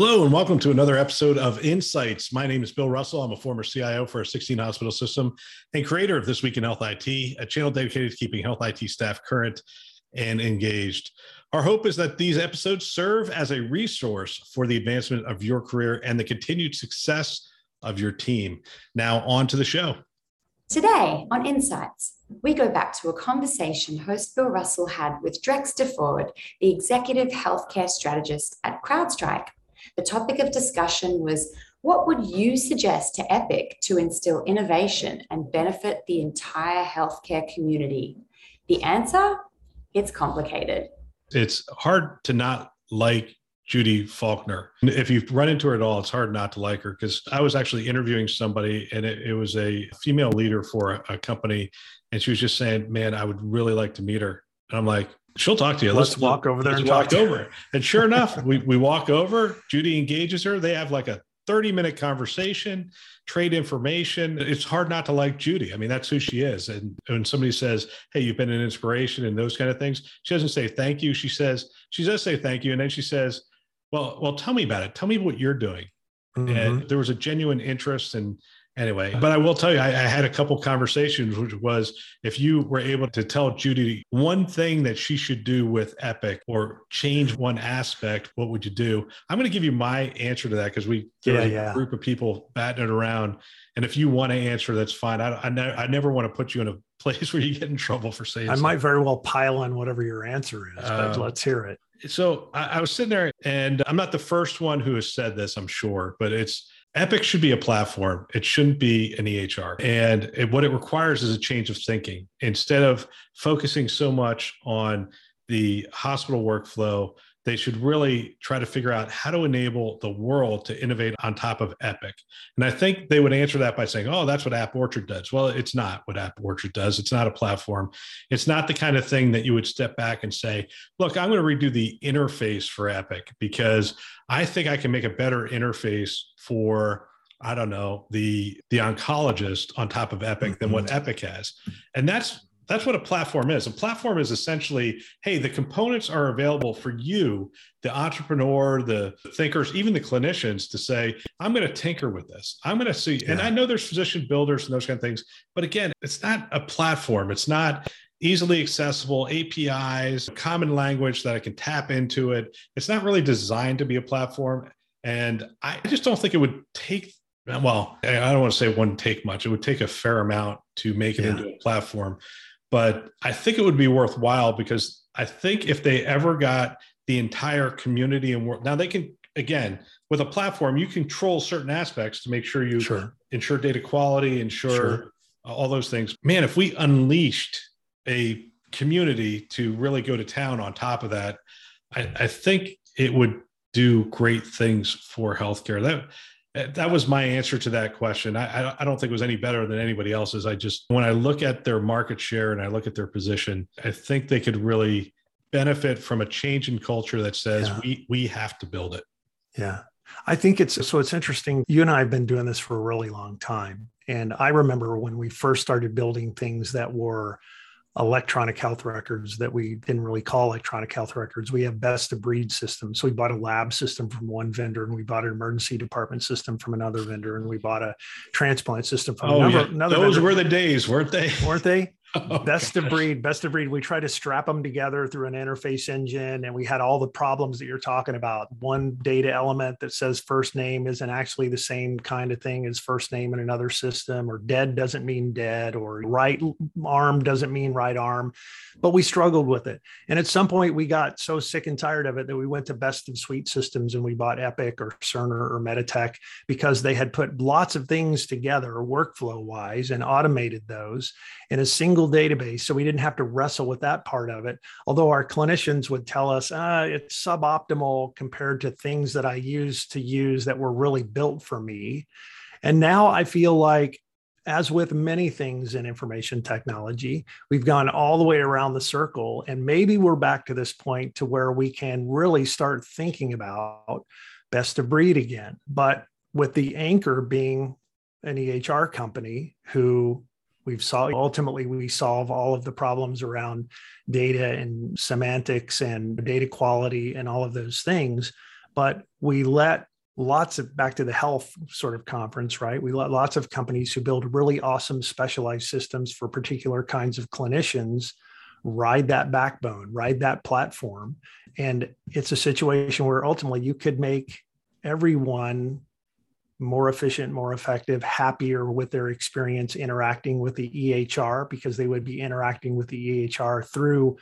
Hello, and welcome to another episode of Insights. My name is Bill Russell. I'm a former CIO for a 16 hospital system and creator of This Week in Health IT, a channel dedicated to keeping health IT staff current and engaged. Our hope is that these episodes serve as a resource for the advancement of your career and the continued success of your team. Now, on to the show. Today on Insights, we go back to a conversation host Bill Russell had with Drex DeFord, the executive healthcare strategist at CrowdStrike. The topic of discussion was what would you suggest to Epic to instill innovation and benefit the entire healthcare community? The answer? It's complicated. It's hard to not like Judy Faulkner. If you've run into her at all, it's hard not to like her because I was actually interviewing somebody and it, it was a female leader for a, a, company. And she was just saying, Man, I would really like to meet her. And I'm like, She'll talk to you. Let's, let's walk over there and walk over. And sure enough, we, we walk over. Judy engages her. They have like a 30 minute conversation, trade information. It's hard not to like Judy. I mean, that's who she is. And when somebody says, Hey, you've been an inspiration and those kind of things, she doesn't say thank you. She says, She does say thank you. And then she says, Well, well, tell me about it. Tell me what you're doing. Mm-hmm. And there was a genuine interest and anyway but i will tell you I, I, had a couple conversations which was if you were able to tell judy one thing that she should do with epic or change one aspect what would you do i'm going to give you my answer to that because we yeah, yeah. a group of people batting it around and if you want to answer that's fine i, I, ne- I never want to put you in a place where you get in trouble for saying i something. might very well pile on whatever your answer is but uh, let's hear it so I, I was sitting there and i'm not the first one who has said this i'm sure but it's Epic should be a platform. It shouldn't be an EHR. And it, what it requires is a change of thinking. Instead of focusing so much on the hospital workflow, they should really try to figure out how to enable the world to innovate on top of Epic. And I think they would answer that by saying, oh, that's what App Orchard does. Well, it's not what App Orchard does. It's not a platform. It's not the kind of thing that you would step back and say, look, I'm going to redo the interface for Epic because I think I can make a better interface for I don't know the the oncologist on top of Epic than what mm-hmm. Epic has, and that's that's what a platform is. A platform is essentially, hey, the components are available for you, the entrepreneur, the thinkers, even the clinicians to say, I'm going to tinker with this. I'm going to see. Yeah. And I know there's physician builders and those kind of things, but again, it's not a platform. It's not easily accessible APIs, common language that I can tap into it. It's not really designed to be a platform. And I just don't think it would take well, I don't want to say it wouldn't take much. It would take a fair amount to make it yeah. into a platform but I think it would be worthwhile because I think if they ever got the entire community and world, now they can again with a platform you control certain aspects to make sure you sure. ensure data quality, ensure sure. all those things. Man, if we unleashed a community to really go to town on top of that, I, I think it would do great things for healthcare. That Uh, that was my answer to that question. I, I don't think it was any better than anybody else's. I just, when I look at their market share and I look at their position, I think they could really benefit from a change in culture that says yeah. we we have to build it. Yeah. I think it's so it's interesting. You and I have been doing this for a really long time. And I remember when we first started building things that were electronic health records that we didn't really call electronic health records. We have best of breed systems. So we bought a lab system from one vendor and we bought an emergency department system from another vendor and we bought a transplant system from oh, another, yeah. another Those vendor. were the days, weren't they? Weren't they? Oh, best gosh. of breed, best of breed. We try to strap them together through an interface engine, and we had all the problems that you're talking about. One data element that says first name isn't actually the same kind of thing as first name in another system, or dead doesn't mean dead, or right arm doesn't mean right arm. But we struggled with it. And at some point, we got so sick and tired of it that we went to best of suite systems and we bought Epic or Cerner or Meditech because they had put lots of things together workflow wise and automated those in a single database. So we didn't have to wrestle with that part of it. Although our clinicians would tell us uh, it's suboptimal compared to things that I used to use that were really built for me. And now I feel like, as with many things in information technology, we've gone all the way around the circle. And maybe we're back to this point to where we can really start thinking about best of breed again. But with the anchor being an EHR company who we've solved ultimately we solve all of the problems around data and semantics and data quality and all of those things but we let lots of back to the health sort of conference, right? We let lots of companies who build really awesome specialized systems for particular kinds of clinicians ride that backbone, ride that platform. And it's a situation where ultimately you could make everyone more efficient, more effective, happier with their experience interacting with the EHR because they would be interacting with the EHR through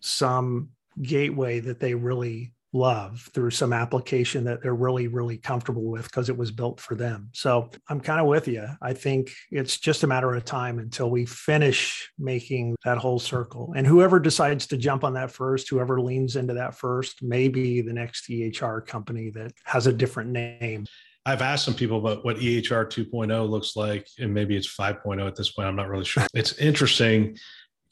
some gateway that they really love through some application that they're really really comfortable with because it was built for them. So i'm kind of with you i think it's just a matter of time until we finish making that whole circle. And whoever decides to jump on that first whoever leans into that first may be the next ehr company that has a different name I've asked some people about what EHR 2.0 looks like, and maybe it's 5.0 at this point. I'm not really sure. It's interesting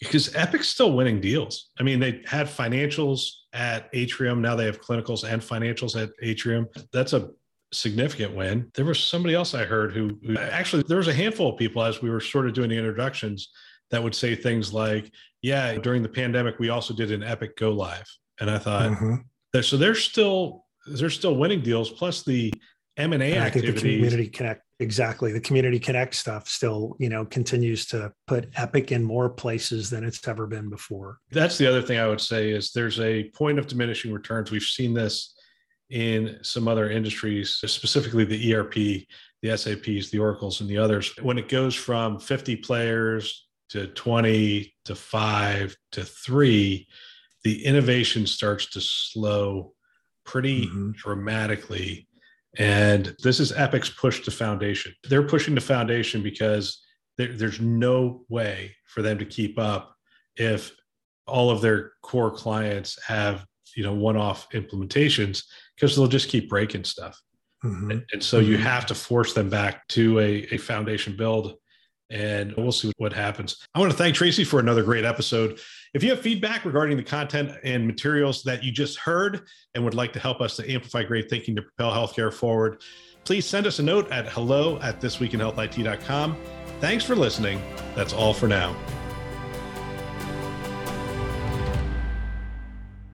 because Epic's still winning deals. I mean, they had financials at Atrium. Now they have clinicals and financials at Atrium. That's a significant win. There was somebody else I heard who, who, actually there was a handful of people as we were sort of doing the introductions that would say things like, "Yeah, during the pandemic we also did an Epic go live," and I thought, mm-hmm. so they're still they're still winning deals. Plus the M and A activities. the community connect exactly the community connect stuff still you know continues to put epic in more places than it's ever been before that's the other thing i would say is there's a point of diminishing returns we've seen this in some other industries specifically the erp the saps the oracles and the others when it goes from 50 players to 20 to 5 to 3 the innovation starts to slow pretty mm-hmm. dramatically and this is Epic's push to foundation. They're pushing the foundation because there, there's no way for them to keep up if all of their core clients have you know one-off implementations because they'll just keep breaking stuff. Mm-hmm. And, and, so mm-hmm. you have to force them back to a, a foundation build and we'll see what happens. I want to thank Tracy for another great episode. If you have feedback regarding the content and materials that you just heard and would like to help us to amplify great thinking to propel healthcare forward, please send us a note at hello at thisweekinhealthit.com. Thanks for listening. That's all for now.